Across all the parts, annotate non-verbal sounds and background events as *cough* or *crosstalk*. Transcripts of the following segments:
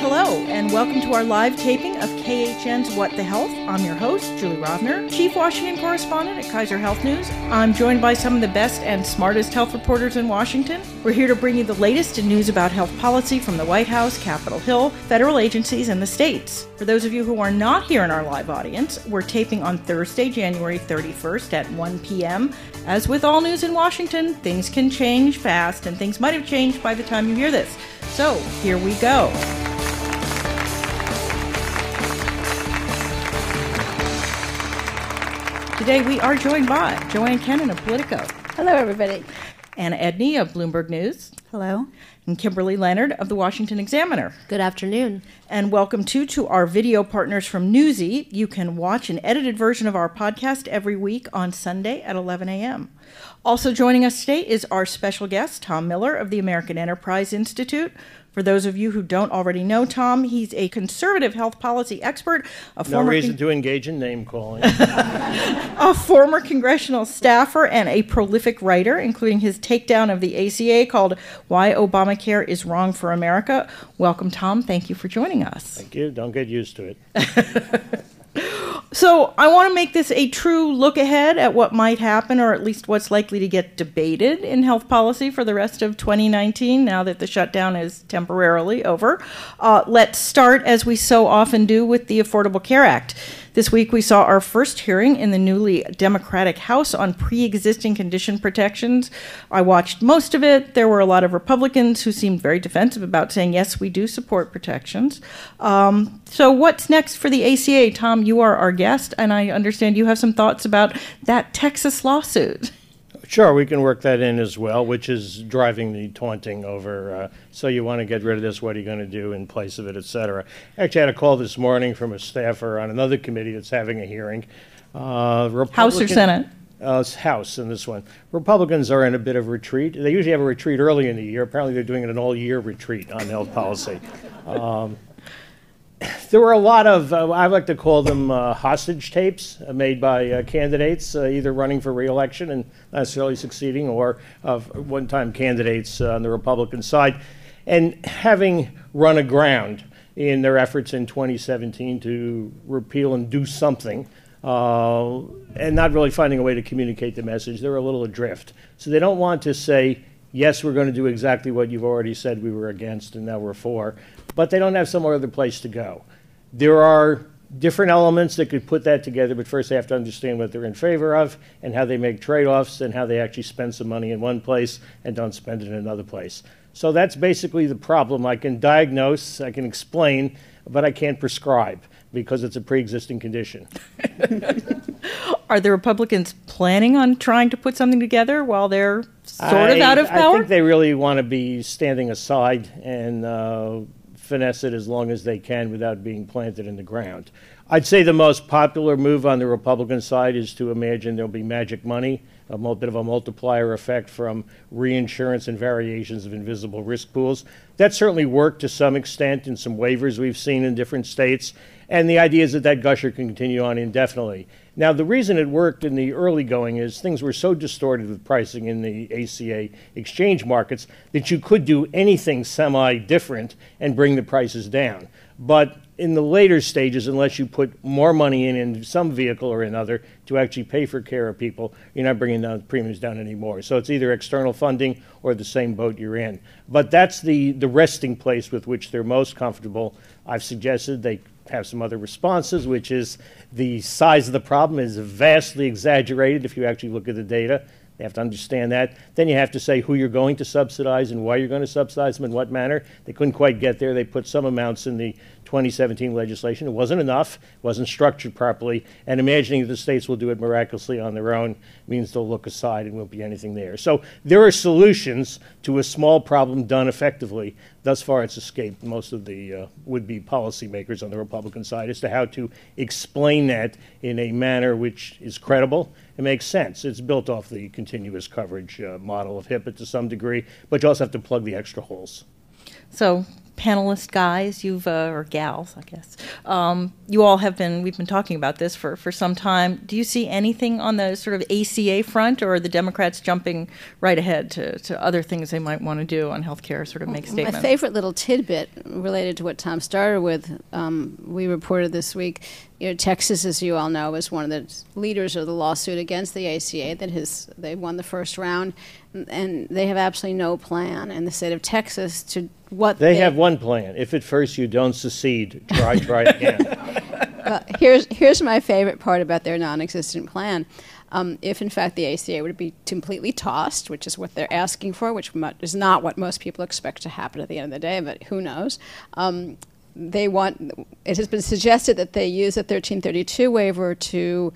Hello, and welcome to our live taping of KHN's What the Health. I'm your host, Julie Rovner, Chief Washington Correspondent at Kaiser Health News. I'm joined by some of the best and smartest health reporters in Washington. We're here to bring you the latest in news about health policy from the White House, Capitol Hill, federal agencies, and the states. For those of you who are not here in our live audience, we're taping on Thursday, January 31st at 1 p.m. As with all news in Washington, things can change fast, and things might have changed by the time you hear this. So, here we go. Today we are joined by Joanne Kenen of Politico. Hello, everybody. Anna Edney of Bloomberg News. Hello. And Kimberly Leonard of the Washington Examiner. Good afternoon. And welcome too to our video partners from Newsy. You can watch an edited version of our podcast every week on Sunday at 11 a.m. Also joining us today is our special guest, Tom Miller of the American Enterprise Institute. For those of you who don't already know Tom, he's a conservative health policy expert, a no former reason con- to engage in name calling. *laughs* a former congressional staffer and a prolific writer, including his takedown of the ACA called Why Obamacare is Wrong for America. Welcome, Tom. Thank you for joining us. Thank you. Don't get used to it. *laughs* So, I want to make this a true look ahead at what might happen, or at least what's likely to get debated in health policy for the rest of 2019 now that the shutdown is temporarily over. Uh, let's start, as we so often do, with the Affordable Care Act. This week, we saw our first hearing in the newly Democratic House on pre existing condition protections. I watched most of it. There were a lot of Republicans who seemed very defensive about saying, yes, we do support protections. Um, so, what's next for the ACA? Tom, you are our guest, and I understand you have some thoughts about that Texas lawsuit. *laughs* Sure, we can work that in as well, which is driving the taunting over. Uh, so you want to get rid of this? What are you going to do in place of it, et cetera? Actually, I had a call this morning from a staffer on another committee that's having a hearing. Uh, House or Republican- Senate? Uh, House in this one. Republicans are in a bit of retreat. They usually have a retreat early in the year. Apparently, they're doing an all-year retreat on health policy. Um, there were a lot of, uh, I like to call them uh, hostage tapes uh, made by uh, candidates, uh, either running for reelection and not necessarily succeeding, or one time candidates on the Republican side, and having run aground in their efforts in 2017 to repeal and do something. Uh, and not really finding a way to communicate the message. They're a little adrift. So they don't want to say, yes, we're going to do exactly what you've already said we were against and now we're for, but they don't have some other place to go. There are different elements that could put that together, but first they have to understand what they're in favor of and how they make trade offs and how they actually spend some money in one place and don't spend it in another place. So that's basically the problem. I can diagnose, I can explain, but I can't prescribe because it's a pre existing condition. *laughs* Are the Republicans planning on trying to put something together while they're sort of out of power? I think they really want to be standing aside and uh, finesse it as long as they can without being planted in the ground. I'd say the most popular move on the Republican side is to imagine there'll be magic money, a bit of a multiplier effect from reinsurance and variations of invisible risk pools. That certainly worked to some extent in some waivers we've seen in different states. And the idea is that that gusher can continue on indefinitely. Now, the reason it worked in the early going is things were so distorted with pricing in the ACA exchange markets that you could do anything semi different and bring the prices down. But in the later stages, unless you put more money in in some vehicle or another to actually pay for care of people, you're not bringing down premiums down anymore. So it's either external funding or the same boat you're in. But that's the, the resting place with which they're most comfortable. I've suggested they have some other responses, which is the size of the problem is vastly exaggerated if you actually look at the data. They have to understand that. Then you have to say who you're going to subsidize and why you're going to subsidize them in what manner. They couldn't quite get there. They put some amounts in the 2017 legislation. It wasn't enough, it wasn't structured properly, and imagining that the states will do it miraculously on their own means they'll look aside and won't be anything there. So there are solutions to a small problem done effectively. Thus far, it's escaped most of the uh, would be policymakers on the Republican side as to how to explain that in a manner which is credible it makes sense. It's built off the continuous coverage uh, model of HIPAA to some degree, but you also have to plug the extra holes. So panelist guys, you've uh, or gals, I guess. Um, you all have been. We've been talking about this for for some time. Do you see anything on the sort of ACA front, or are the Democrats jumping right ahead to, to other things they might want to do on health care? Sort of make statements. My favorite little tidbit related to what Tom started with. Um, we reported this week. You know, Texas, as you all know, is one of the leaders of the lawsuit against the ACA. That has they won the first round, and they have absolutely no plan in the state of Texas to what They have one plan. If at first you don't succeed, try, try *laughs* again. Uh, here's here's my favorite part about their non-existent plan. Um, if in fact the ACA would be completely tossed, which is what they're asking for, which mu- is not what most people expect to happen at the end of the day, but who knows? Um, they want. It has been suggested that they use a 1332 waiver to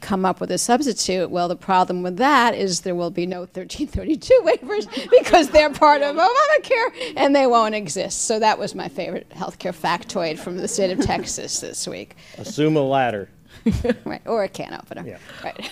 come up with a substitute. Well, the problem with that is there will be no 1332 *laughs* waivers because they're part of Obamacare and they won't exist. So that was my favorite healthcare factoid from the state of Texas this week. Assume a ladder. *laughs* Right, or a can opener. Yeah. Right.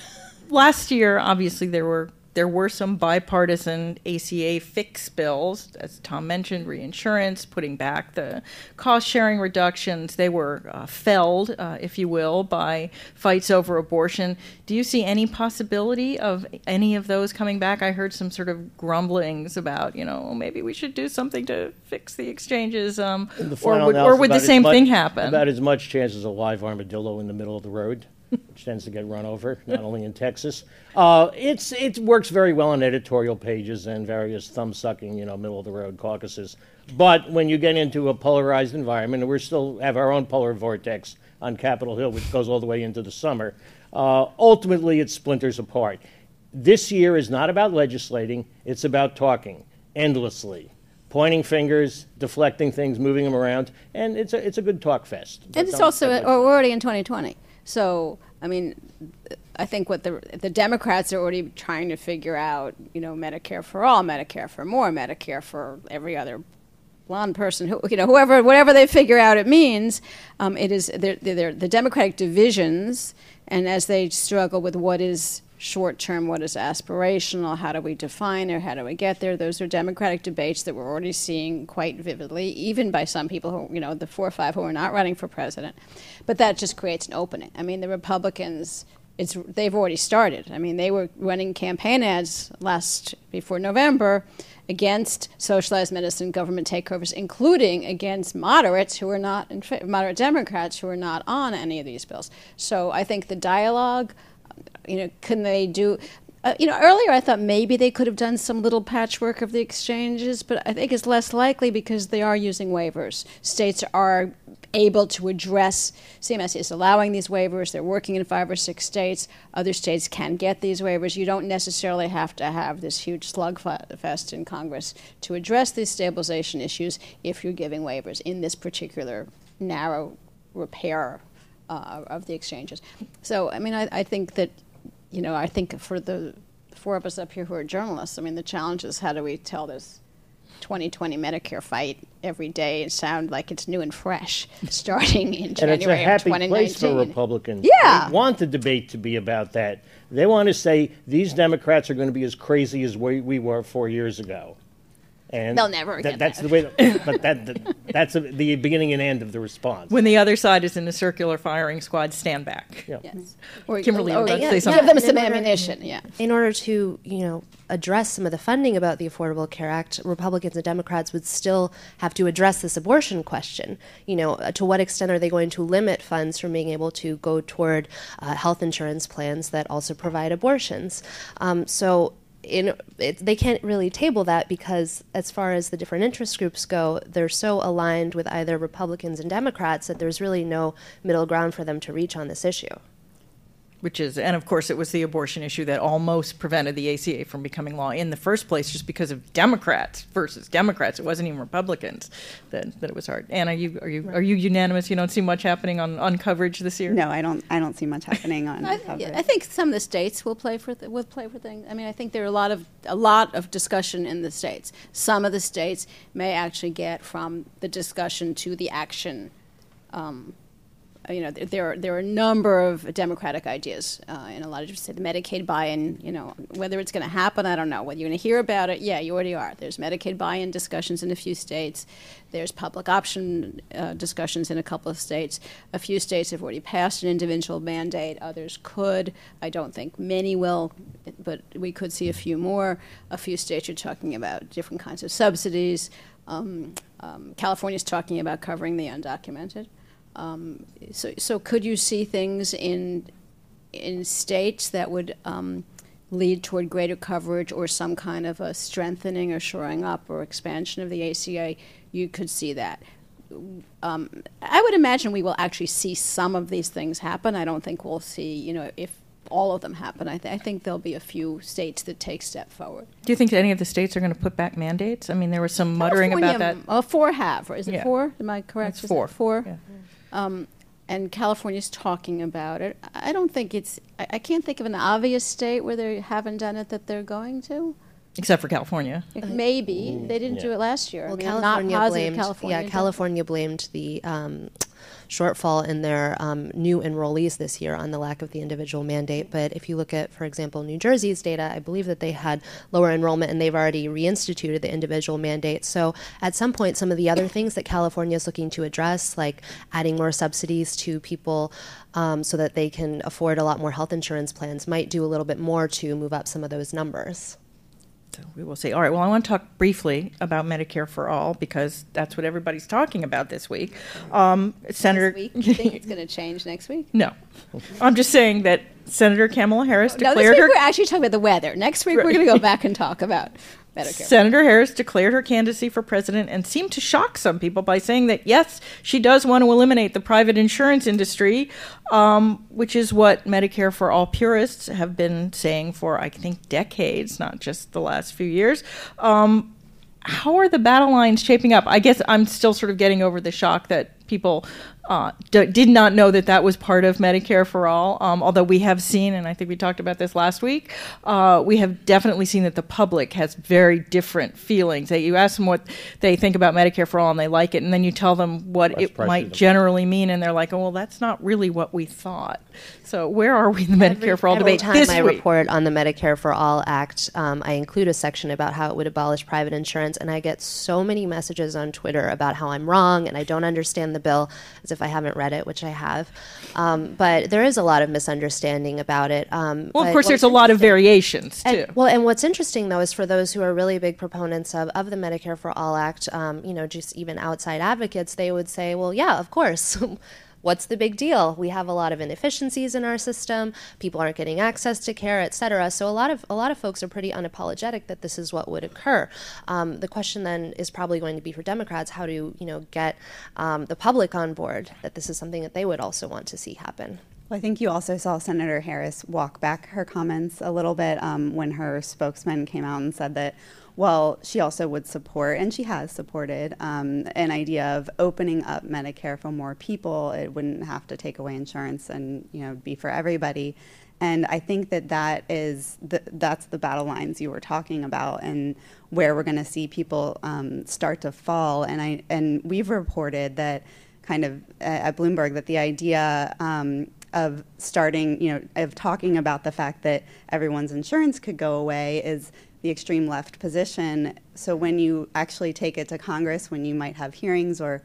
last year, obviously, there were there were some bipartisan ACA fix bills, as Tom mentioned, reinsurance, putting back the cost sharing reductions. They were uh, felled, uh, if you will, by fights over abortion. Do you see any possibility of any of those coming back? I heard some sort of grumblings about, you know, maybe we should do something to fix the exchanges, um, The or would, or would the same much- thing happen? About as much chance as a live armadillo in the middle of the road, which tends to get run over, not only in Texas. Uh, it's it works very well on editorial pages and various thumb sucking, you know, middle of the road caucuses. But when you get into a polarized environment, and we still have our own polar vortex on Capitol Hill, which goes all the way into the summer, uh, ultimately it splinters apart. This year is not about legislating; it's about talking endlessly pointing fingers, deflecting things, moving them around, and it's a it's a good talk fest. And it's also, we're already in 2020. So, I mean, I think what the the Democrats are already trying to figure out, you know, Medicare for all, Medicare for more, Medicare for every other blonde person, who, you know, whoever, whatever they figure out it means. Um, it is they're, they're, the Democratic divisions, and as they struggle with what is short term, what is aspirational, how do we define it, how do we get there? Those are Democratic debates that we're already seeing quite vividly, even by some people who, you know, the four or five who are not running for president. But that just creates an opening. I mean, the Republicans. It's, they've already started. I mean, they were running campaign ads last before November against socialized medicine government takeovers, including against moderates who are not in moderate Democrats who are not on any of these bills. So I think the dialogue, you know, can they do? Uh, you know, earlier I thought maybe they could have done some little patchwork of the exchanges, but I think it's less likely because they are using waivers. States are able to address CMS is allowing these waivers. They're working in five or six states. Other states can get these waivers. You don't necessarily have to have this huge slugfest in Congress to address these stabilization issues if you're giving waivers in this particular narrow repair uh, of the exchanges. So, I mean, I, I think that, you know, I think for the four of us up here who are journalists, I mean, the challenge is how do we tell this 2020 Medicare fight every day and sound like it's new and fresh, *laughs* starting in and January it's a happy of 2019. place for Republicans. Yeah. They want the debate to be about that. They want to say these Democrats are going to be as crazy as we, we were four years ago. And They'll never that- get That's that. the way. That, *laughs* but that, that that's a, the beginning and end of the response. when the other side is in a circular firing squad, stand back. Yeah. Yes. Or, Kimberly, you or were about to give say something. them some ammunition, yeah. in order to you know address some of the funding about the Affordable Care Act, Republicans and Democrats would still have to address this abortion question. You know, uh, to what extent are they going to limit funds from being able to go toward uh, health insurance plans that also provide abortions? Um, so. In, it, they can't really table that because, as far as the different interest groups go, they're so aligned with either Republicans and Democrats that there's really no middle ground for them to reach on this issue. Which is, and of course, it was the abortion issue that almost prevented the ACA from becoming law in the first place, just because of Democrats versus Democrats. It wasn't even Republicans that, that it was hard. Anna, you are you are you unanimous? You don't see much happening on, on coverage this year. No, I don't. I don't see much happening on *laughs* I, coverage. I think some of the states will play for th- will play for things. I mean, I think there are a lot of a lot of discussion in the states. Some of the states may actually get from the discussion to the action. Um, you know, there- there are, a number of Democratic ideas uh, in a lot of say the Medicaid buy-in. You know, whether it's going to happen, I don't know. Whether you're going to hear about it, yeah, you already are. There's Medicaid buy-in discussions in a few states. There's public option uh, discussions in a couple of states. A few states have already passed an individual mandate. Others could. I don't think many will, but we could see a few more. A few states are talking about different kinds of subsidies. Um, um, California's talking about covering the undocumented. Um, so, so could you see things in in states that would um, lead toward greater coverage or some kind of a strengthening or shoring up or expansion of the ACA? You could see that. Um, I would imagine we will actually see some of these things happen. I don't think we'll see, you know, if all of them happen. I, th- I think there'll be a few states that take step forward. Do you think any of the states are going to put back mandates? I mean, there was some muttering about that. California, Uh, four have, or is it Yeah. four? Am I correct? It's four. Four. Yeah. Um, and California's talking about it. I don't think it's. I, I can't think of an obvious state where they haven't done it that they're going to. Except for California. It Maybe they didn't do it last year. Well, I mean, I'm California not positive blamed California. yeah did. California blamed the um, shortfall in their um, new enrollees this year on the lack of the individual mandate. But if you look at, for example, New Jersey's data, I believe that they had lower enrollment and they've already reinstituted the individual mandate. So at some point, some of the other things that California is looking to address, like adding more subsidies to people um, so that they can afford a lot more health insurance plans, might do a little bit more to move up some of those numbers. So we will see. All right. Well, I want to talk briefly about Medicare for all because that's what everybody's talking about this week. Um, Senator. Next week. You think it's going to change next week? no, I'm just saying that Senator Kamala Harris No, this declared week her. we're actually talking about the weather. Next week we're going to go back and talk about Medicare. Senator Harris declared her candidacy for president and seemed to shock some people by saying that yes, she does want to eliminate the private insurance industry, um, which is what Medicare for all purists have been saying for I think decades, not just the last few years. Um, how are the battle lines shaping up? I guess I'm still sort of getting over the shock that people uh, d- did not know that that was part of Medicare for all. Um, although we have seen, and I think we talked about this last week, uh, we have definitely seen that the public has very different feelings. That you ask them what they think about Medicare for all, and they like it, and then you tell them what Less it might them. generally mean, and they're like, "Oh, well, that's not really what we thought." So where are we in the Medicare for all Every debate time this I week? report on the Medicare for All Act, um, I include a section about how it would abolish private insurance, and I get so many messages on Twitter about how I'm wrong and I don't understand the bill, as if I haven't read it, which I have. Um, but there is a lot of misunderstanding about it. Um, well, of course, there's a lot of variations too. and, well, and what's interesting though is for those who are really big proponents of, of the Medicare for All Act, um, you know, just even outside advocates, they would say, well, yeah, of course. *laughs* What's the big deal? We have a lot of inefficiencies in our system. People aren't getting access to care, et cetera. So a lot of a lot of folks are pretty unapologetic that this is what would occur. Um, the question then is probably going to be for Democrats how do you know get um, the public on board that this is something that they would also want to see happen. Well, I think you also saw Senator Harris walk back her comments a little bit um, when her spokesman came out and said that, well, she also would support, and she has supported, um, an idea of opening up Medicare for more people. It wouldn't have to take away insurance and you know be for everybody. And I think that that is the, that's the battle lines you were talking about, and where we're going to see people um, start to fall. And I and we've reported that kind of at Bloomberg that the idea um, of starting, you know, of talking about the fact that everyone's insurance could go away is the extreme left position. So when you actually take it to Congress, when you might have hearings or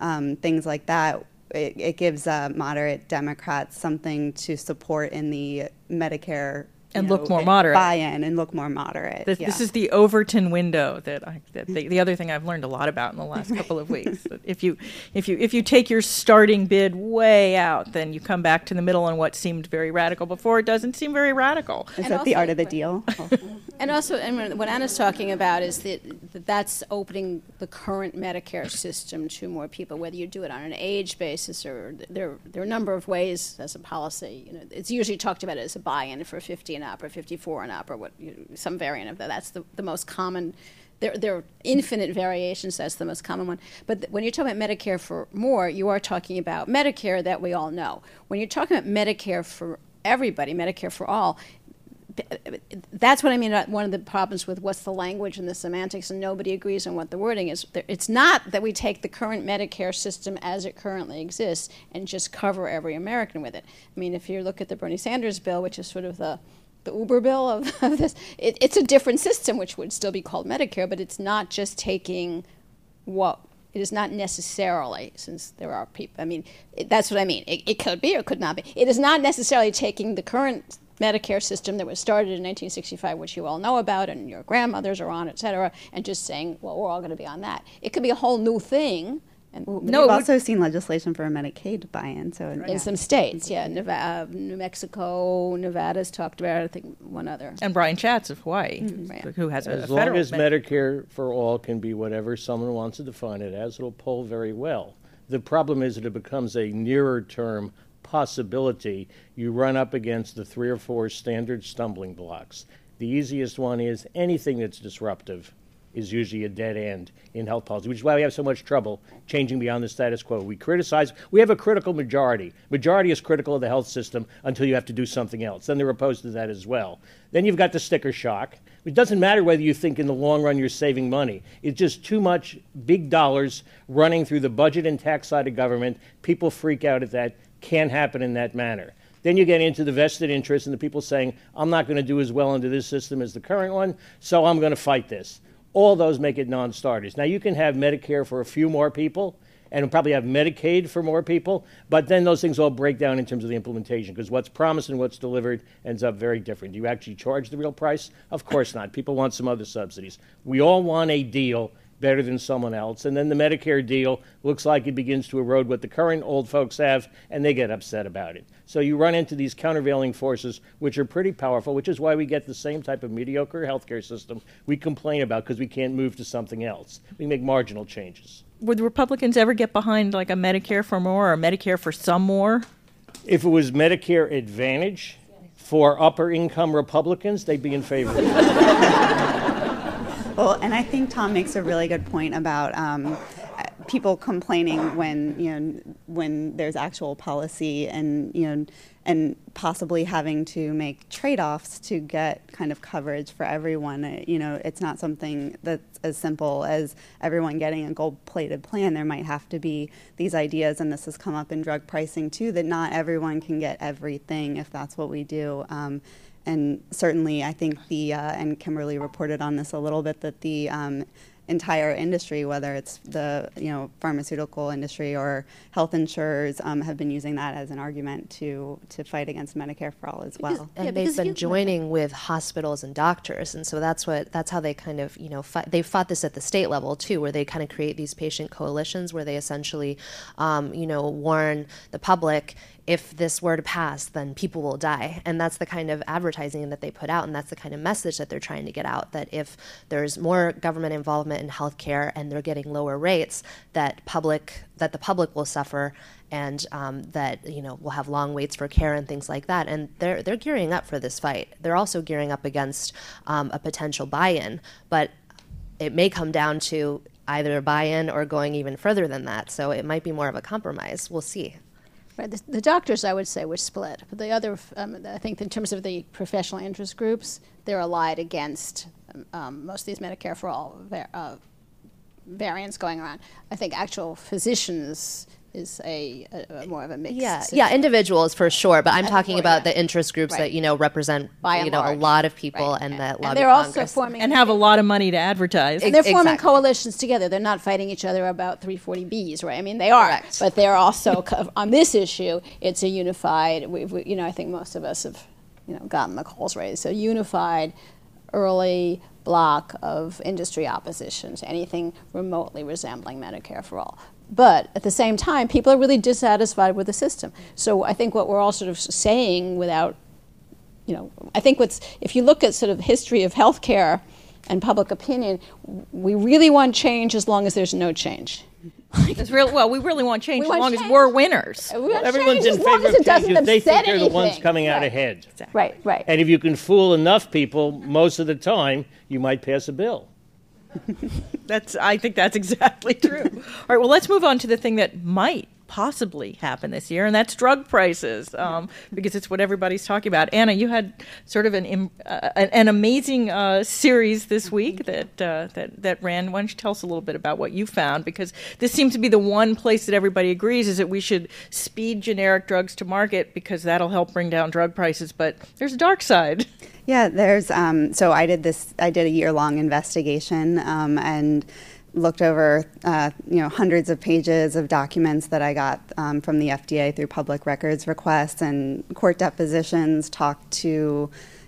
um, things like that, it, it gives uh, moderate Democrats something to support in the Medicare. You And look know, more eh, moderate. Buy-in and look more moderate. This, yeah. this is the Overton window that I that the, the other thing I've learned a lot about in the last *laughs* couple of weeks. If you if you if you take your starting bid way out, then you come back to the middle and what seemed very radical before. It doesn't seem very radical. Is And that the art of the deal? *laughs* And also, and what Anna's talking about is that, that that's opening the current Medicare system to more people, whether you do it on an age basis or there, there are a number of ways as a policy. You know, it's usually talked about as a buy-in for 50 and up or 54 and up or what, you know, some variant of that. That's the, the most common. There, there are infinite variations. That's the most common one. But th- when you're talking about Medicare for more, you are talking about Medicare that we all know. When you're talking about Medicare for everybody, Medicare for all, that's what I mean. About one of the problems with what's the language and the semantics, and nobody agrees on what the wording is. It's not that we take the current Medicare system as it currently exists and just cover every American with it. I mean, if you look at the Bernie Sanders bill, which is sort of the the Uber bill of, *laughs* of this, it, it's a different system, which would still be called Medicare, but it's not just taking what it is not necessarily, since there are people, I mean, it, that's what I mean. It, it could be or could not be. It is not necessarily taking the current Medicare system that was started in 1965, which you all know about and your grandmothers are on, et cetera, and just saying, well, we're all going to be on that. It could be a whole new thing. And no, we've also seen legislation for a Medicaid buy-in. So in, yeah. some states, yeah, Nevada, New Mexico, Nevada's talked about. it, I think one other. And Brian Schatz of Hawaii, mm-hmm. who has as a, a long as med- Medicare for all can be whatever someone wants to define it as, it'll poll very well. The problem is that it becomes a nearer term possibility, you run up against the three or four standard stumbling blocks. The easiest one is anything that's disruptive is usually a dead end in health policy, which is why we have so much trouble changing beyond the status quo. We criticize, we have a critical majority. Majority is critical of the health system until you have to do something else. Then they're opposed to that as well. Then you've got the sticker shock. It doesn't matter whether you think in the long run you're saving money. It's just too much big dollars running through the budget and tax side of government. People freak out at that can't happen in that manner. Then you get into the vested interest and the people saying, I'm not going to do as well under this system as the current one, so I'm going to fight this. All those make it non starters. Now, you can have Medicare for a few more people and probably have Medicaid for more people, but then those things all break down in terms of the implementation because what's promised and what's delivered ends up very different. Do you actually charge the real price? Of course not. People want some other subsidies. We all want a deal better than someone else. And then the Medicare deal looks like it begins to erode what the current old folks have, and they get upset about it. So you run into these countervailing forces, which are pretty powerful, which is why we get the same type of mediocre healthcare system we complain about because we can't move to something else. We make marginal changes. Would the Republicans ever get behind like a Medicare for more or Medicare for some more? If it was Medicare Advantage for upper income Republicans, they'd be in favor. *laughs* Well, and I think Tom makes a really good point about um, people complaining when you know when there's actual policy and you know and possibly having to make trade-offs to get kind of coverage for everyone. Uh, you know, it's not something that's as simple as everyone getting a gold-plated plan. There might have to be these ideas, and this has come up in drug pricing too, that not everyone can get everything if that's what we do. Um, and certainly I think the, uh, and Kimberly reported on this a little bit, that the um, entire industry, whether it's the you know pharmaceutical industry or health insurers, um, have been using that as an argument to to fight against Medicare for all as well. and yeah, they've been joining with hospitals and doctors, and so that's what that's how they kind of you know fight, they fought this at the state level too, where they kind of create these patient coalitions where they essentially um, you know warn the public if this were to pass, then people will die. And that's the kind of advertising that they put out, and that's the kind of message that they're trying to get out that if there's more government involvement in healthcare and they're getting lower rates, that public that the public will suffer and um, that you know we'll have long waits for care and things like that. And they're they're gearing up for this fight. They're also gearing up against um, a potential buy-in, but it may come down to either buy-in or going even further than that. So it might be more of a compromise. We'll see. Right. The, the, doctors, I would say, were split. But the other, um, I think, in terms of the professional interest groups, they're allied against um, most of these Medicare for all uh, variants going around. I think actual physicians is a, a, a, more of a mixed. Yeah, situation. yeah, individuals for sure. But I'm talking about yeah. the interest groups right. that you know represent By you know large. a lot of people right. and that and they're also forming and have a lot of money to advertise. And they're forming exactly. coalitions together. They're not fighting each other about 340Bs, right? I mean, they are, Correct. but they're also *laughs* on this issue. It's a unified. We, we, you know, I think most of us have you know gotten the calls raised. So unified, early block of industry opposition to anything remotely resembling Medicare for all. But at the same time, people are really dissatisfied with the system. So I think what we're all sort of saying without, you know, I think what's, if you look at sort of history of healthcare and public opinion, we really want change as long as there's no change. *laughs* It's real, well, we really want change we as long change. as we're winners. We well, everyone's in favor of change if they think they're the ones coming right. out ahead. Exactly. Right, right. And if you can fool enough people, most of the time, you might pass a bill. That's I think that's exactly true. All right, well let's move on to the thing that might possibly happen this year, and that's drug prices, um, because it's what everybody's talking about. Anna, you had sort of an uh, an amazing uh, series this week that uh, that that ran. Why don't you tell us a little bit about what you found? Because this seems to be the one place that everybody agrees is that we should speed generic drugs to market because that'll help bring down drug prices. But there's a dark side. Yeah, there's. Um, so I did this. I did a year long investigation um, and looked over, uh, you know, hundreds of pages of documents that I got um, from the FDA through public records requests and court depositions. Talked to,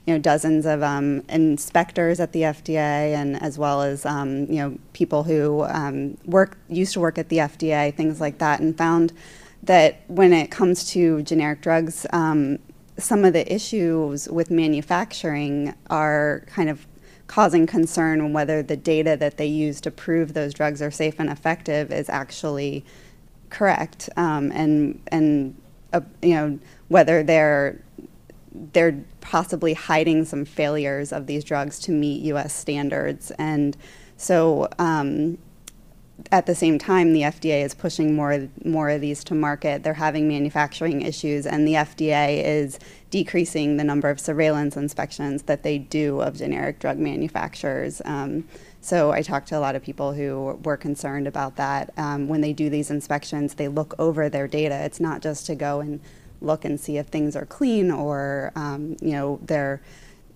you know, dozens of um, inspectors at the FDA, and as well as um, you know people who um, work used to work at the FDA, things like that, and found that when it comes to generic drugs, um, some of the issues with manufacturing are kind of causing concern whether the data that they use to prove those drugs are safe and effective is actually correct, um, and and uh, you know whether they're they're possibly hiding some failures of these drugs to meet U.S. standards, and so um, at the same time, the FDA is pushing more more of these to market. They're having manufacturing issues, and the FDA is decreasing the number of surveillance inspections that they do of generic drug manufacturers. Um, so I talked to a lot of people who were concerned about that. Um, when they do these inspections, they look over their data. It's not just to go and look and see if things are clean or um, you know they're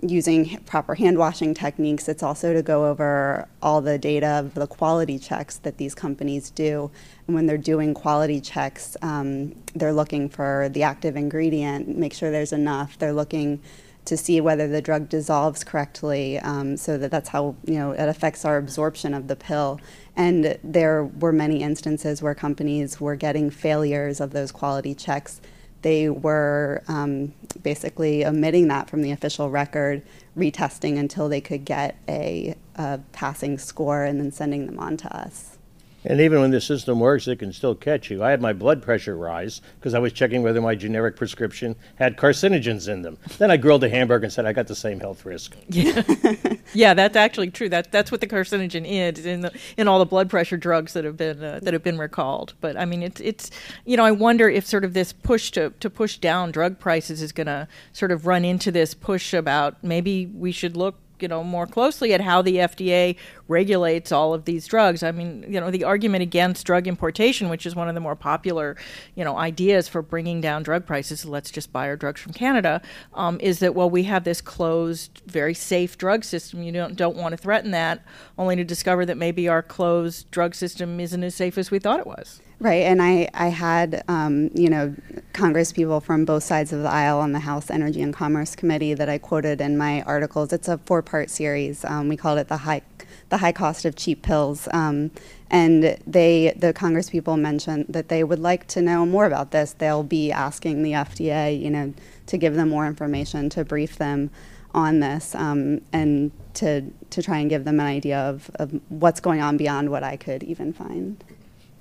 using proper hand washing techniques. It's also to go over all the data of the quality checks that these companies do. And when they're doing quality checks, um, they're looking for the active ingredient, make sure there's enough. They're looking to see whether the drug dissolves correctly, um, so that that's how you know it affects our absorption of the pill. And there were many instances where companies were getting failures of those quality checks they were um, basically omitting that from the official record, retesting until they could get a, a passing score, and then sending them on to us. And even when the system works, it can still catch you. I had my blood pressure rise because I was checking whether my generic prescription had carcinogens in them. Then I grilled a hamburger and said I got the same health risk. Yeah, *laughs* yeah, that's actually true. That that's what the carcinogen is in the in all the blood pressure drugs that have been uh, that have been recalled. But I mean, it's it's you know I wonder if sort of this push to to push down drug prices is going to sort of run into this push about maybe we should look you know more closely at how the FDA regulates all of these drugs. I mean, you know, the argument against drug importation, which is one of the more popular, you know, ideas for bringing down drug prices, let's just buy our drugs from Canada, um, is that well, we have this closed, very safe drug system. You don't don't want to threaten that, only to discover that maybe our closed drug system isn't as safe as we thought it was. Right, and I, I had, um, you know, Congress people from both sides of the aisle on the House Energy and Commerce Committee that I quoted in my articles. It's a four-part series. Um, we called it the high, the high cost of cheap pills, um, and they, the Congress people mentioned that they would like to know more about this. They'll be asking the FDA, you know, to give them more information, to brief them on this, um, and to to try and give them an idea of, of what's going on beyond what I could even find.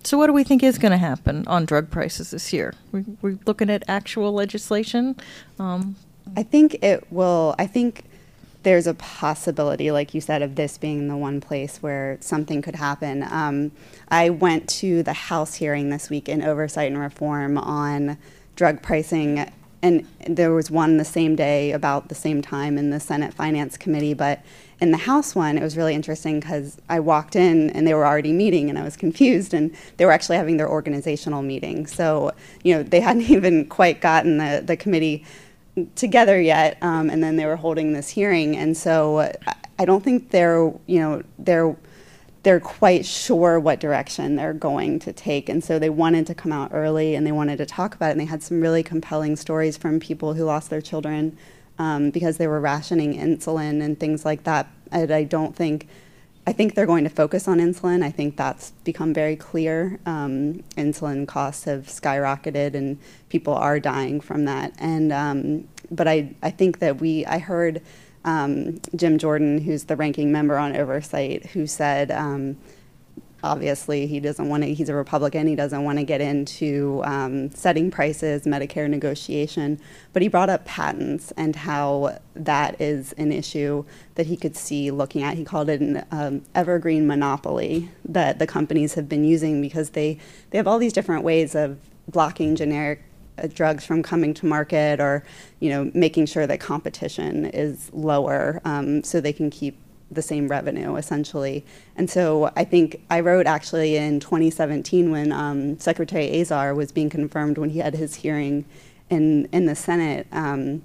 So, what do we think is going to happen on drug prices this year? We, we're looking at actual legislation. Um, I think it will. I think there's a possibility, like you said, of this being the one place where something could happen. Um, I went to the House hearing this week in Oversight and Reform on drug pricing, and there was one the same day about the same time in the Senate Finance Committee, but in the House one, it was really interesting because I walked in and they were already meeting, and I was *laughs* confused, and they were actually having their organizational meeting. So, you know, they *laughs* hadn't even quite gotten the, the committee together yet, um, and then they were holding this hearing, and so I don't think they're, you know, they're they're quite sure what direction they're going to take. And so they wanted to come out early and they wanted to talk about it. And they had some really compelling stories from people who lost their children um, because they were rationing insulin and things like that. And I don't think, I think they're going to focus on insulin. I think that's become very clear. Um, insulin costs have skyrocketed and people are dying from that. And, um, but I, I think that we, I heard um, Jim Jordan, who's the ranking member on oversight, who said, um, obviously he doesn't want to he's a republican he doesn't want to get into um, setting prices medicare negotiation. But he brought up patents and how that is an issue that he could see looking at. He called it an um, evergreen monopoly that the companies have been using because they they have all these different ways of blocking generic drugs from coming to market or you know making sure that competition is lower um, so they can keep the same revenue essentially. And so I think I wrote actually in 2017 when um, Secretary Azar was being confirmed when he had his hearing in in the Senate um,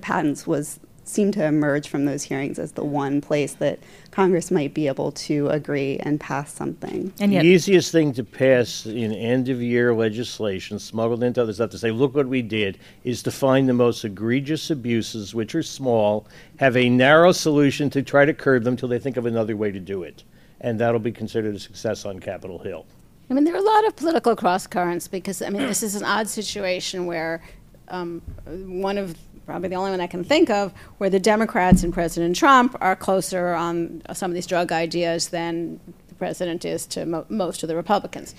patents was seem to emerge from those hearings as the one place that Congress might be able to agree and pass something. And yet, the easiest thing to pass in end of year legislation, smuggled into other stuff, to say, look what we did, is to find the most egregious abuses, which are small, have a narrow solution to try to curb them till they think of another way to do it. And that'll be considered a success on Capitol Hill. I mean, there are a lot of political cross currents because, I mean, this is an odd situation where um, one of probably the only one I can think of where the Democrats and President Trump are closer on some of these drug ideas than the president is to mo- most of the Republicans.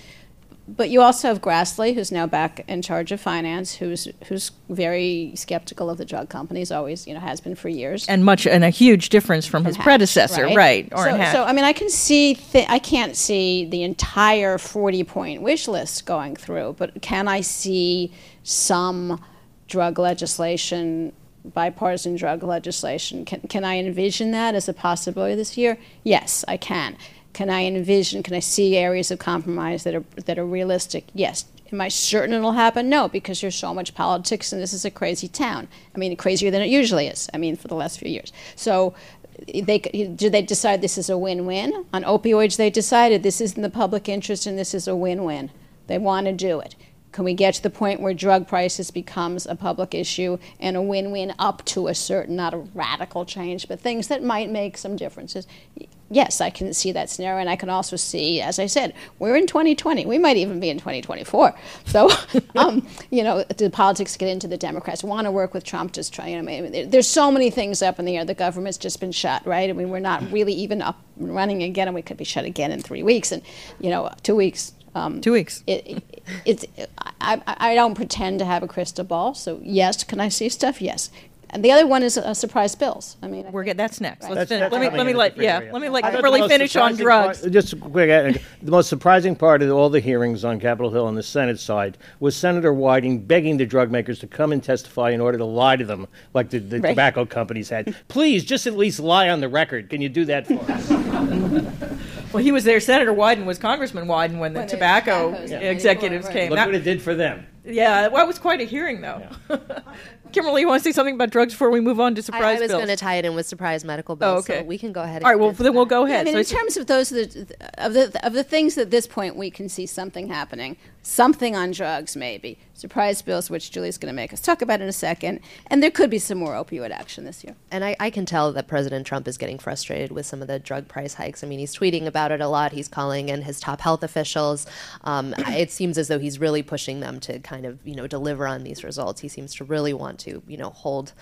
But you also have Grassley, who's now back in charge of finance, who's who's very skeptical of the drug companies, always you know has been for years, and much and a huge difference from, from his Hatch, predecessor, right? right so, so, I mean, I can see th- I can't see the entire forty point wish list going through, but can I see some drug legislation, bipartisan drug legislation. Can, can I envision that as a possibility this year? Yes, I can. Can I envision, can I see areas of compromise that are, that are realistic? Yes. Am I certain it'll happen? No, because there's so much politics and this is a crazy town. I mean, crazier than it usually is. I mean, for the last few years. So, they did they decide this is a win-win on opioids? They decided this is in the public interest and this is a win-win. They want to do it. Can we get to the point where drug prices becomes a public issue and a win-win up to a certain, not a radical change, but things that might make some differences? Yes, I can see that scenario, and I can also see, as I said, we're in 2020. We might even be in 2024. So, *laughs* um, you know, the politics get into the Democrats want to work with Trump. Just try. You know, I mean, there's so many things up in the air. The government's just been shut, right? I mean, we're not really even up and running again, and we could be shut again in three weeks, and you know, two weeks um, Two weeks. It, it, it's. I, I don't pretend to have a crystal ball. So yes, can I see stuff? Yes. And the other one is uh, surprise bills. I mean, we're get that's next. Right. Let's that's, that's let me let me let yeah, let me let really finish on drugs. Part, just quick, uh, the most surprising part of all the hearings on Capitol Hill on the Senate side was Senator Wyden begging the drug makers to come and testify in order to lie to them, like the, the right. tobacco companies had. Please, just at least lie on the record. Can you do that for us? *laughs* Well, he was there. Senator Wyden was Congressman Wyden when the when tobacco executives right. came. Look what it did for them. Yeah, well, it was quite a hearing, though. Yeah. *laughs* Kimberly, you want to say something about drugs before we move on to surprise I, I was going to tie it in with surprise medical bills. Oh, okay. So we can go ahead. All right. Well, then we'll go ahead. I mean, so in terms of those of the, of the of the things at this point we can see something happening, something on drugs maybe surprise bills, which Julie's going to make us talk about in a second, and there could be some more opioid action this year. And I, I can tell that President Trump is getting frustrated with some of the drug price hikes. I mean, he's tweeting about it a lot. He's calling in his top health officials. Um, *coughs* it seems as though he's really pushing them to kind of you know deliver on these results. He seems to really want to you know hold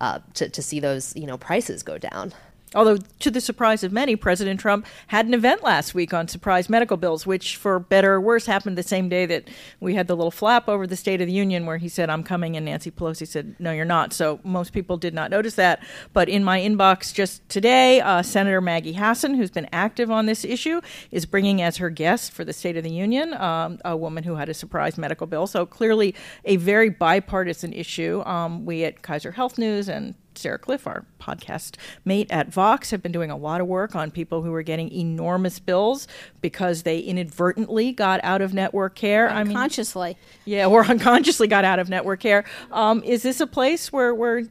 uh, to, to see those you know prices go down. Although, to the surprise of many, President Trump had an event last week on surprise medical bills, which, for better or worse, happened the same day that we had the little flap over the State of the Union where he said, I'm coming, and Nancy Pelosi said, No, you're not. So most people did not notice that. But in my inbox just today, uh, Senator Maggie Hassan, who's been active on this issue, is bringing as her guest for the State of the Union um, a woman who had a surprise medical bill. So clearly a very bipartisan issue. Um, we at Kaiser Health News and Sarah Kliff, our podcast mate at Vox, have been doing a lot of work on people who are getting enormous bills because they inadvertently got out of network care. Unconsciously. I mean, yeah, or unconsciously got out of network care. Um, is this a place where, where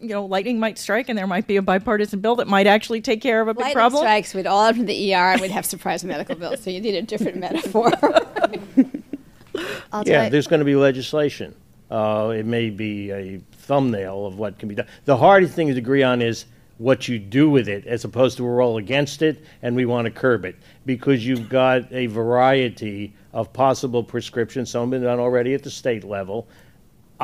you know, lightning might strike and there might be a bipartisan bill that might actually take care of a big lightning problem. strikes, we'd all have to the ER and we'd have surprise medical bills. So you need a different metaphor. *laughs* yeah, there's going to be legislation. Uh, it may be a thumbnail of what can be done. The hardest thing to agree on is what you do with it, as opposed to we're all against it and we want to curb it, because you've got a variety of possible prescriptions. Some have been done already at the state level.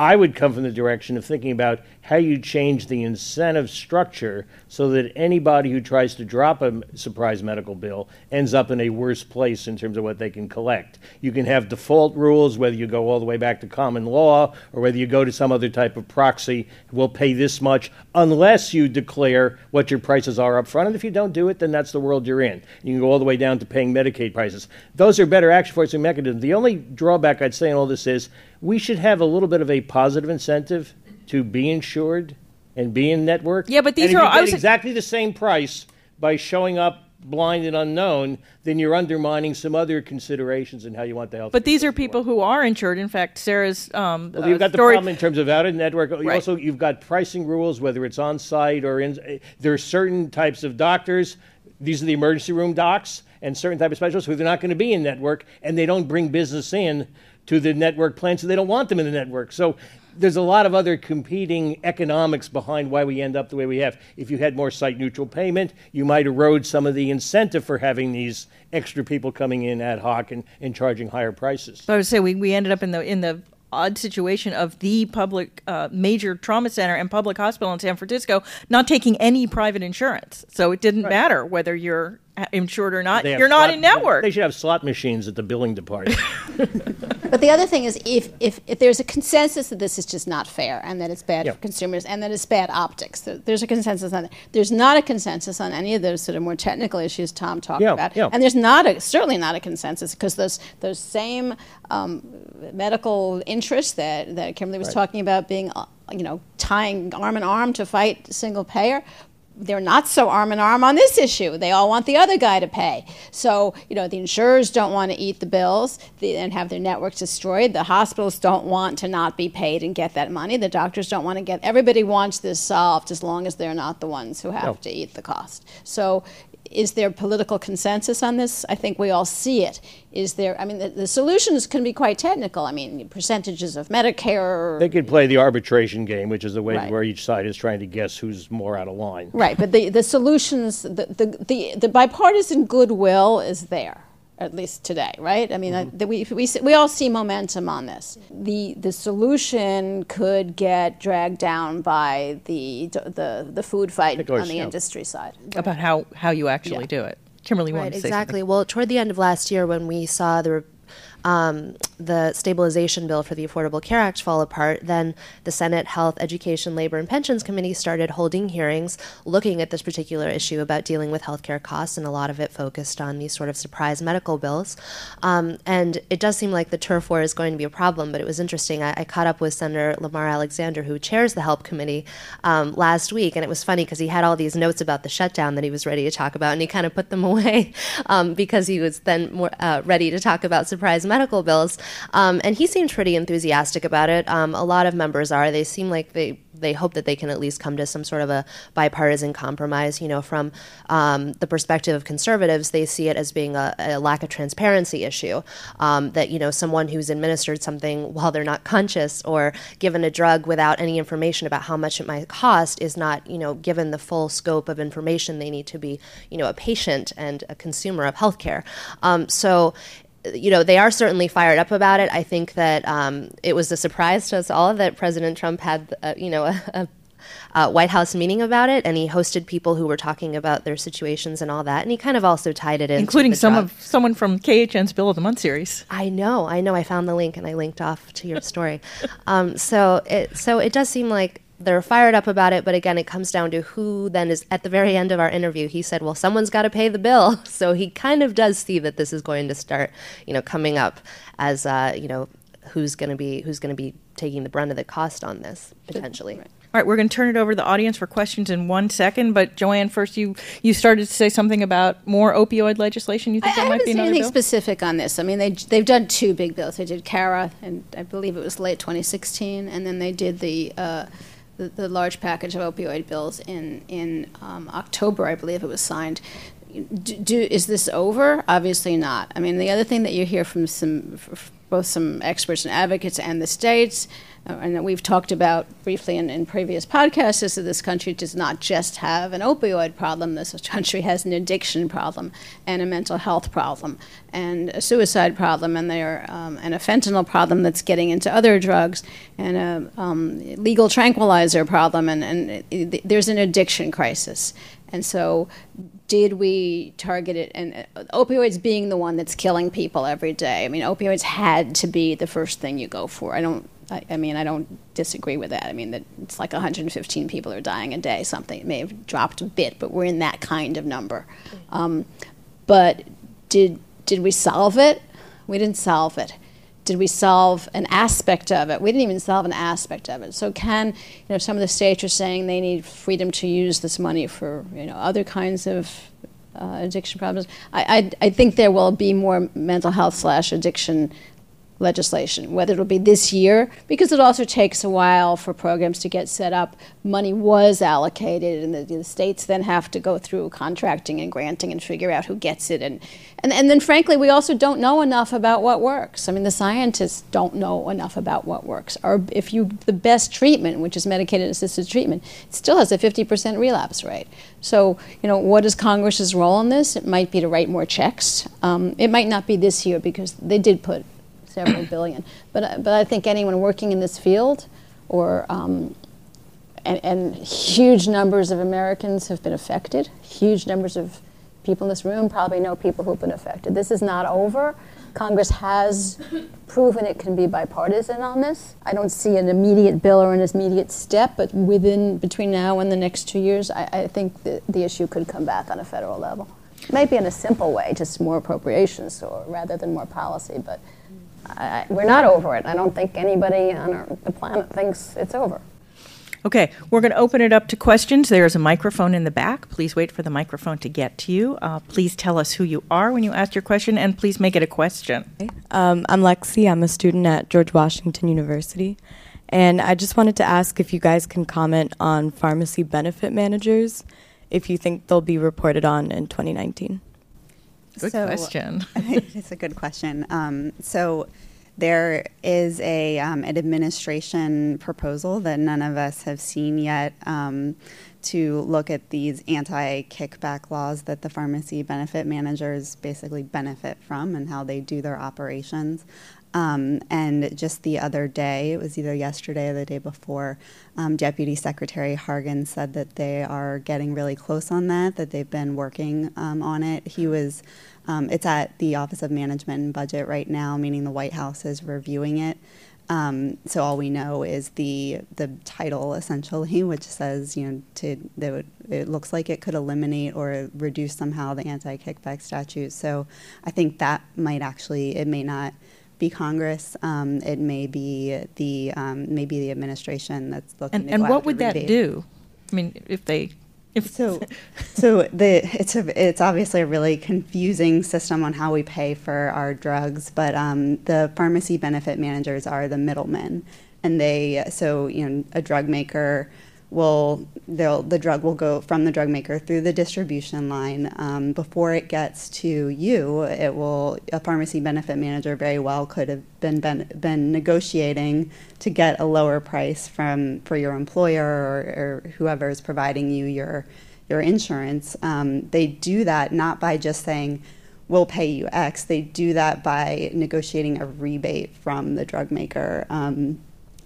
I would come from the direction of thinking about how you change the incentive structure so that anybody who tries to drop a surprise medical bill ends up in a worse place in terms of what they can collect. You can have default rules, whether you go all the way back to common law or whether you go to some other type of proxy, we'll pay this much unless you declare what your prices are up front. And if you don't do it, then that's the world you're in. You can go all the way down to paying Medicaid prices. Those are better action forcing mechanisms. The only drawback I'd say in all this is we should have a little bit of a positive incentive to be insured and be in network. Yeah, but these and if are- you I get was- exactly the same price by showing up blind and unknown, then you're undermining some other considerations in how you want the health. But these are people who are insured. In fact, Sarah's um, Well, you've uh, got the problem in terms of out of network. You Right. Also, you've got pricing rules, whether it's on site or in. There are certain types of doctors. These are the emergency room docs, and certain type of specialists who they're not going to be in network, and they don't bring business in to the network plan, so they don't want them in the network. So there's a lot of other competing economics behind why we end up the way we have. If you had more site neutral payment, you might erode some of the incentive for having these extra people coming in ad hoc and, and charging higher prices. So I would say we, we ended up in the in the odd situation of the public uh, major trauma center and public hospital in San Francisco not taking any private insurance. So it didn't matter whether you're insured or not. You're not slot- in network. They should have slot machines at the billing department. *laughs* But the other thing is, if, if, if there's a consensus that this is just not fair and that it's bad Yeah. for consumers and that it's bad optics, th- there's a consensus on that. There's not a consensus on any of those sort of more technical issues Tom talked Yeah, about. yeah. And there's not a, certainly not a consensus because those, those same um, medical interests that, that Kimberly was talking about being, uh, you know, tying arm in arm to fight single payer, they're not so arm in arm on this issue. They all want the other guy to pay. So, you know, the insurers don't want to eat the bills and have their networks destroyed. The hospitals don't want to not be paid and get that money. The doctors don't want to get. Everybody wants this solved as long as they're not the ones who have No. to eat the cost. So, is there political consensus on this? I think we all see it. Is there? I mean, the, the solutions can be quite technical. I mean, percentages of Medicare. They could play the arbitration game, which is the way Right. where each side is trying to guess who's more out of line. Right, but the, the solutions, the, the, the, the bipartisan goodwill is there, at least today, right? I mean, I- we, we, we all see momentum on this. The, the solution could get dragged down by the, the, the food fight course, on the yeah. industry side. about how, how you actually Yeah. do it. Kimberly wanted Right, to say exactly. something. Well, toward the end of last year, when we saw the um, the stabilization bill for the Affordable Care Act fall apart, then the Senate Health, Education, Labor, and Pensions Committee started holding hearings looking at this particular issue about dealing with healthcare costs, and a lot of it focused on these sort of surprise medical bills. Um, and it does seem like the turf war is going to be a problem, but it was interesting. I, I caught up with Senator Lamar Alexander, who chairs the Help Committee, um, last week, and it was funny because he had all these notes about the shutdown that he was ready to talk about, and he kind of put them *laughs* away um, because he was then more uh, ready to talk about surprise medical bills. Um, and he seemed pretty enthusiastic about it. Um, a lot of members are. They seem like they they hope that they can at least come to some sort of a bipartisan compromise. You know, from um, the perspective of conservatives, they see it as being a, a lack of transparency issue. Um, that you know, someone who's administered something while they're not conscious or given a drug without any information about how much it might cost is not you know given the full scope of information they need to be you know a patient and a consumer of healthcare. Um, so you know, they are certainly fired up about it. I think that um, it was a surprise to us all that President Trump had, uh, you know, *laughs* a, a, a White House meeting about it, and he hosted people who were talking about their situations and all that. And he kind of also tied it in, Including some of someone from KHN's Bill of the Month series. I know, I know. I found the link and I linked off to your story. *laughs* um, so it so it does seem like they're fired up about it, but again, it comes down to who then is at the very end of our interview. He said, "Well, someone's got to pay the bill," *laughs* so he kind of does see that this is going to start, you know, coming up as uh, you know who's going to be who's going to be taking the brunt of the cost on this potentially. All right, we're going to turn it over to the audience for questions in one second. But Joanne, first you you started to say something about more opioid legislation. You think I, that I might be seen another anything bill? specific on this. I mean, they they've done two big bills. They did CARA, and I believe it was late 2016, and then they did the. Uh, the, the large package of opioid bills in in um, October, I believe it was signed. Do, do is this over? Obviously not. I mean, the other thing that you hear from some both some experts and advocates and the states, uh, and that we've talked about briefly in, in previous podcasts, is that this country does not just have an opioid problem. This country has an addiction problem and a mental health problem and a suicide problem, and there um, and a fentanyl problem that's getting into other drugs, and a um, legal tranquilizer problem, and, and it, it, there's an addiction crisis. And so, did we target it? And uh, opioids being the one that's killing people every day. I mean, opioids had to be the first thing you go for. I don't. I, I mean, I don't disagree with that. I mean, that it's like 115 people are dying a day. Something it may have dropped a bit, but we're in that kind of number. Um, but did did we solve it? We didn't solve it. Did we solve an aspect of it? We didn't even solve an aspect of it. So can you know some of the states are saying they need freedom to use this money for you know other kinds of uh, addiction problems. I, I I think there will be more mental health slash addiction legislation, whether it'll be this year, because it also takes a while for programs to get set up. Money was allocated, and the, the, states then have to go through contracting and granting and figure out who gets it. And, and, and then, frankly, we also don't know enough about what works. I mean, the scientists don't know enough about what works. Or if you, the best treatment, which is medicated assisted treatment, still has a 50% relapse rate. So, you know, what is Congress's role in this? It might be to write more checks. Um, it might not be this year because they did put several billion. But, but I think anyone working in this field or um, and, and, huge numbers of Americans have been affected. Huge numbers of people in this room probably know people who've been affected. This is not over. Congress has proven it can be bipartisan on this. I don't see an immediate bill or an immediate step, but within between now and the next two years, I, I think the, the issue could come back on a federal level. Maybe in a simple way, just more appropriations, or rather than more policy, but. I, we're not over it. I don't think anybody on our, the planet thinks it's over. Okay, we're going to open it up to questions. There's a microphone in the back. Please wait for the microphone to get to you. Uh, please tell us who you are when you ask your question, and please make it a question. Um, I'm Lexi. I'm a student at George Washington University. And I just wanted to ask if you guys can comment on pharmacy benefit managers, if you think they'll be reported on in 2019. Good so, question. *laughs* it's a good question. Um, so there is a um, an administration proposal that none of us have seen yet um, to look at these anti-kickback laws that the pharmacy benefit managers basically benefit from and how they do their operations. Um, and just the other day, it was either yesterday or the day before, um, Deputy Secretary Hargan said that they are getting really close on that, that they've been working um, on it. He was, um, it's at the Office of Management and Budget right now, meaning the White House is reviewing it. Um, so all we know is the the title essentially, *laughs* which says you know to that it looks like it could eliminate or reduce somehow the anti-kickback statute. So I think that might actually it may not be Congress. Um, it may be the um, maybe the administration that's looking. And, and what would that do? I mean, if they so, so the it's a it's obviously a really confusing system on how we pay for our drugs, but um, the pharmacy benefit managers are the middlemen, and they so you know a drug maker will the drug will go from the drug maker through the distribution line um, before it gets to you it will a pharmacy benefit manager very well could have been, been been negotiating to get a lower price from for your employer or, or whoever is providing you your your insurance um, they do that not by just saying we'll pay you X. They do that by negotiating a rebate from the drug maker. Um,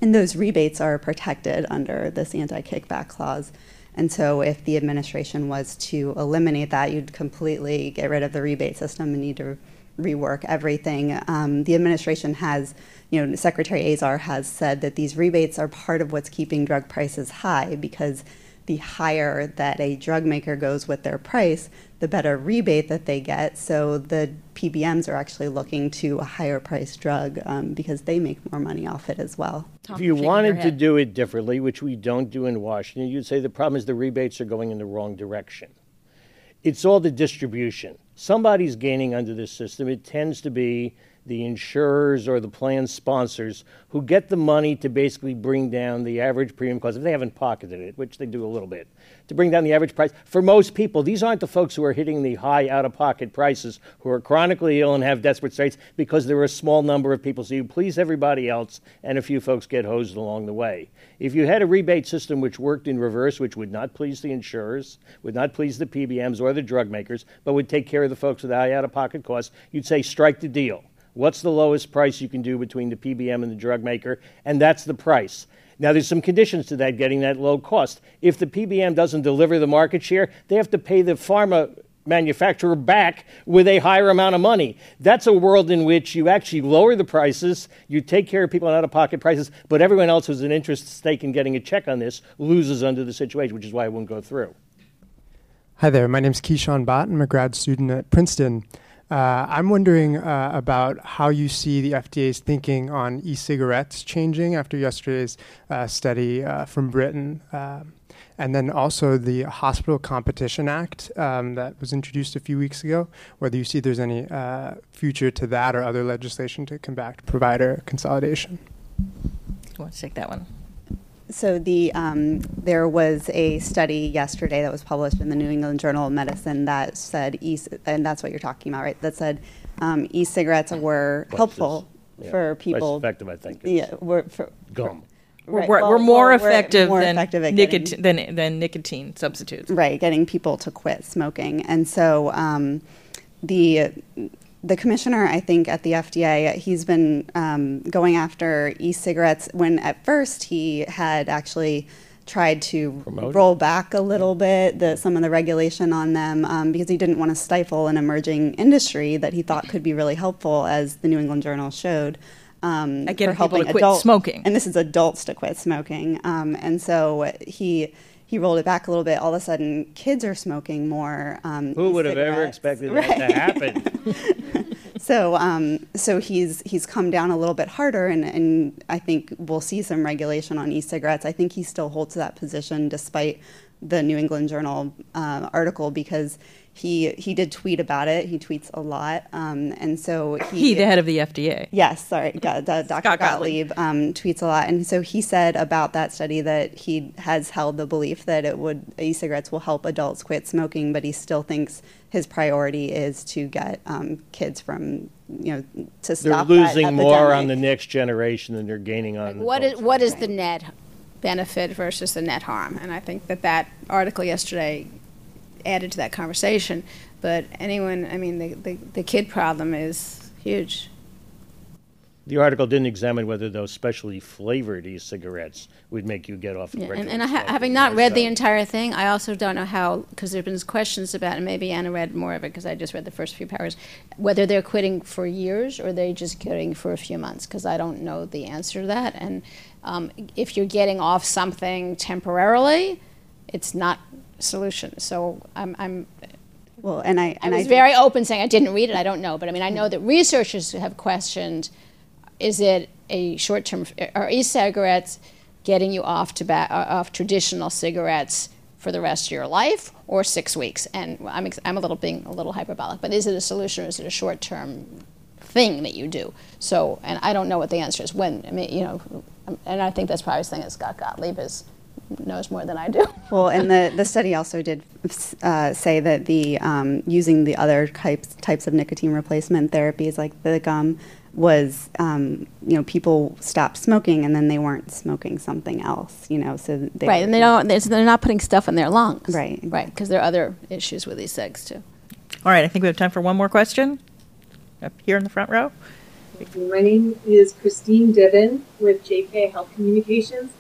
and those rebates are protected under this anti kickback clause. And so, if the administration was to eliminate that, you'd completely get rid of the rebate system and need to rework everything. Um, the administration has, you know, Secretary Azar has said that these rebates are part of what's keeping drug prices high because the higher that a drug maker goes with their price, the better rebate that they get. So the PBMs are actually looking to a higher priced drug um, because they make more money off it as well. If you wanted to do it differently, which we don't do in Washington, you'd say the problem is the rebates are going in the wrong direction. It's all the distribution. Somebody's gaining under this system. It tends to be the insurers or the plan sponsors who get the money to basically bring down the average premium cost if they haven't pocketed it, which they do a little bit, to bring down the average price. For most people, these aren't the folks who are hitting the high out of pocket prices, who are chronically ill and have desperate straits because there are a small number of people. So you please everybody else, and a few folks get hosed along the way. If you had a rebate system which worked in reverse, which would not please the insurers, would not please the PBMs or the drug makers, but would take care of the folks with high out of pocket costs, you'd say strike the deal. What's the lowest price you can do between the PBM and the drug maker? And that's the price. Now, there's some conditions to that, getting that low cost. If the PBM doesn't deliver the market share, they have to pay the pharma manufacturer back with a higher amount of money. That's a world in which you actually lower the prices, you take care of people on out of pocket prices, but everyone else who's an interest stake in getting a check on this loses under the situation, which is why it won't go through. Hi there, my name is Keyshawn Bott. I'm a grad student at Princeton. Uh, I'm wondering uh, about how you see the FDA's thinking on e cigarettes changing after yesterday's uh, study uh, from Britain. Um, and then also the Hospital Competition Act um, that was introduced a few weeks ago, whether you see there's any uh, future to that or other legislation to combat provider consolidation. You want to take that one? So the um, there was a study yesterday that was published in the New England Journal of Medicine that said e and that's what you're talking about, right? That said um, e-cigarettes were helpful Yeah. for people. Less effective, I think. is Yeah, were for, Gum. We're, Right, we're, well- we're more well, we're effective more than effective at getting- nicotine than, than nicotine substitutes. right getting people to quit smoking and so um, the the commissioner i think at the fda he's been um, going after e-cigarettes when at first he had actually tried to Promote roll back a little bit the, some of the regulation on them um, because he didn't want to stifle an emerging industry that he thought could be really helpful as the new england journal showed um, At getting for people to helping quit adult- smoking. and this is adults to quit smoking. Um, and so he he rolled it back a little bit. All of a sudden, kids are smoking more. Um, Who would have ever expected that to happen? *laughs* So um, so he's he's come down a little bit harder, and, and I think we'll see some regulation on e-cigarettes. I think he still holds that position despite the New England Journal uh, article because he he did tweet about it. He tweets a lot, um, and so he, He, the head of the FDA. Yes, sorry, Go- the- Dr. Scott Gottlieb um, tweets a lot, and so he said about that study that he has held the belief that it would e-cigarettes will help adults quit smoking, but he still thinks his priority is to get um, kids from you know to stop. They're stop that losing more on the next generation than they're gaining on. what is what is the net benefit versus the net harm? And I think that that article yesterday added to that conversation. But anyone, I mean, the, the, the kid problem is huge. The article didn't examine whether those specially flavored e-cigarettes would make you get off of Yeah, and, and I ha- having not read the entire thing, I also don't know how, because there have been questions about, and maybe Anna read more of it because I just read the first few paragraphs, whether they're quitting for years or they're just quitting for a few months, because I don't know the answer to that. And um, if you're getting off something temporarily, it's not a solution. So I'm, I'm Well, and I I was I very open saying I didn't read it, I don't know. But I mean, I know that researchers have questioned is it a short term, are e cigarettes getting you off, toba- uh, off traditional cigarettes for the rest of your life or six weeks? And I'm, ex- I'm a little being a little hyperbolic, but is it a solution or is it a short term thing that you do? So, and I don't know what the answer is when, I mean, you know, and I think that's probably the thing that Scott Gottlieb is, knows more than I do. *laughs* Well, and the, the study also did uh, say that the um, using the other types types of nicotine replacement therapies like the gum was um, you know people stopped smoking and then they weren't smoking something else you know so they Right, and they don't. They're, they're not putting stuff in their lungs. Right. right, because there are other issues with these cigs too. All right, I think we have time for one more question. Up here in the front row. My name is Christine Divin with JPA Health Communications,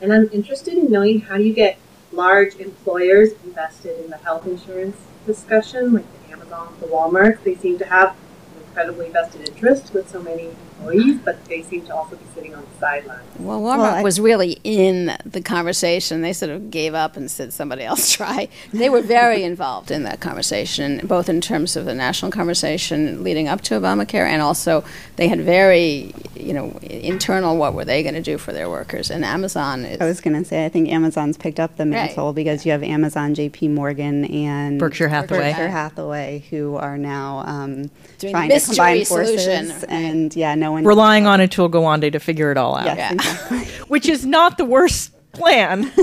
and I'm interested in knowing how do you get large employers invested in the health insurance discussion, like the Amazon, the Walmart. They seem to have an incredibly vested interest with so many employees, but they seem to also be sitting on the sidelines. Well, Walmart Well, I- was really in the conversation. They sort of gave up and said somebody *laughs* else try. They were very involved in that conversation, both in terms of the national conversation leading up to Obamacare, and also they had very, you know, internal what were they going to do for their workers. And Amazon is I was going to say, I think Amazon's picked up the Right. mantle because you have Amazon, J.P. Morgan, and Berkshire Hathaway. Berkshire Hathaway, who are now um, Doing trying the to combine forces. solution. And yeah, no one Relying on Atul Gawande to figure it all out, Yes, Yeah. exactly. *laughs* which is not the worst plan. *laughs*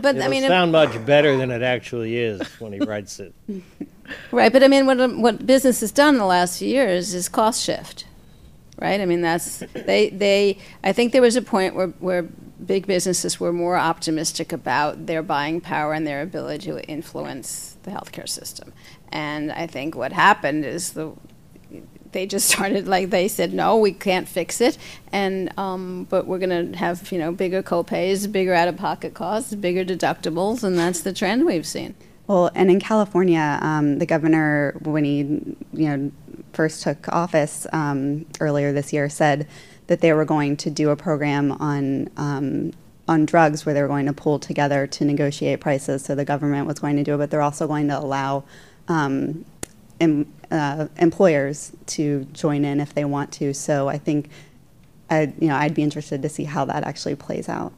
But It'll I mean, sound much better than it actually is when he writes it. *laughs* right? But I mean, what what business has done in the last few years is cost shift, right? I mean, that's they they. I think there was a point where where big businesses were more optimistic about their buying power and their ability to influence the healthcare system, and I think what happened is the they just *laughs* started like they said no we can't fix it and um, but we're going to have you know bigger copays bigger out-of-pocket costs bigger deductibles and that's the trend we've seen Well, and in California, um, the governor, when he you know first took office um, earlier this year, said that they were going to do a program on um, on drugs where they were going to pull together to negotiate prices. So the government was going to do it, but they're also going to allow um, uh, employers to join in if they want to. So I think, I you know, I'd be interested to see how that actually plays out.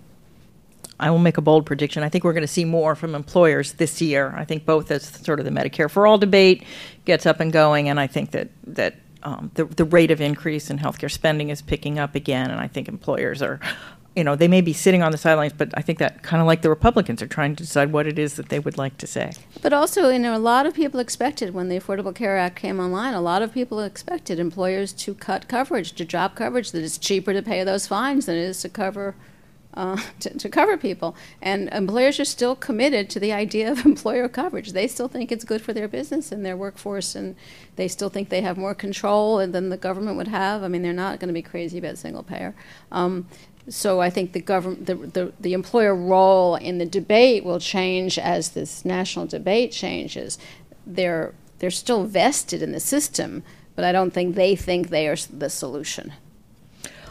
I will make a bold prediction. I think we're going to see more from employers this year. I think both as sort of the Medicare for all debate gets up and going, and I think that that um, the the rate of increase in healthcare spending is picking up again, and I think employers are. You know, they may be sitting on the sidelines, but I think that kind of like the Republicans are trying to decide what it is that they would like to say. But also, you know, a lot of people expected when the Affordable Care Act came online, a lot of people expected employers to cut coverage, to drop coverage, that it's cheaper to pay those fines than it is to cover. Uh, to, to cover people, and employers are still committed to the idea of *laughs* employer coverage. They still think it's good for their business and their workforce, and they still think they have more control than the government would have. I mean, they're not going to be crazy about single payer. Um, so I think the government, the, the, the employer role in the debate will change as this national debate changes. They're they're still vested in the system, but I don't think they think they are the solution.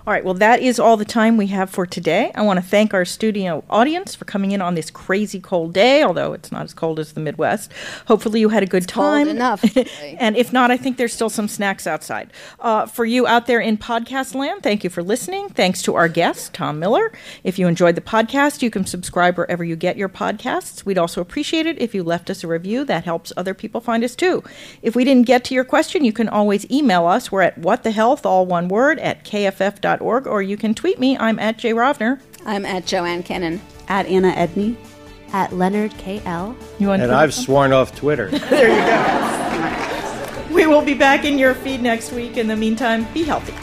All right, well, that is all the time we have for today. I want to thank our studio audience for coming in on this crazy cold day, although it's not as cold as the Midwest. Hopefully, you had a good cold time. enough, *laughs* and if not, I think there's still some snacks outside. Uh, for you out there in podcast land, thank you for listening. Thanks to our guest, Tom Miller. If you enjoyed the podcast, you can subscribe wherever you get your podcasts. We'd also appreciate it if you left us a review. That helps other people find us too. If we didn't get to your question, you can always email us. We're at whatthehealth, all one word, at kff.org, or you can tweet me. I'm at Jay Rovner. I'm at Joanne Kenen. At Anna Edney. At Leonard KL. You want And I've sworn off Twitter. *laughs* There you go. we will be back in your feed next week. In the meantime, be healthy.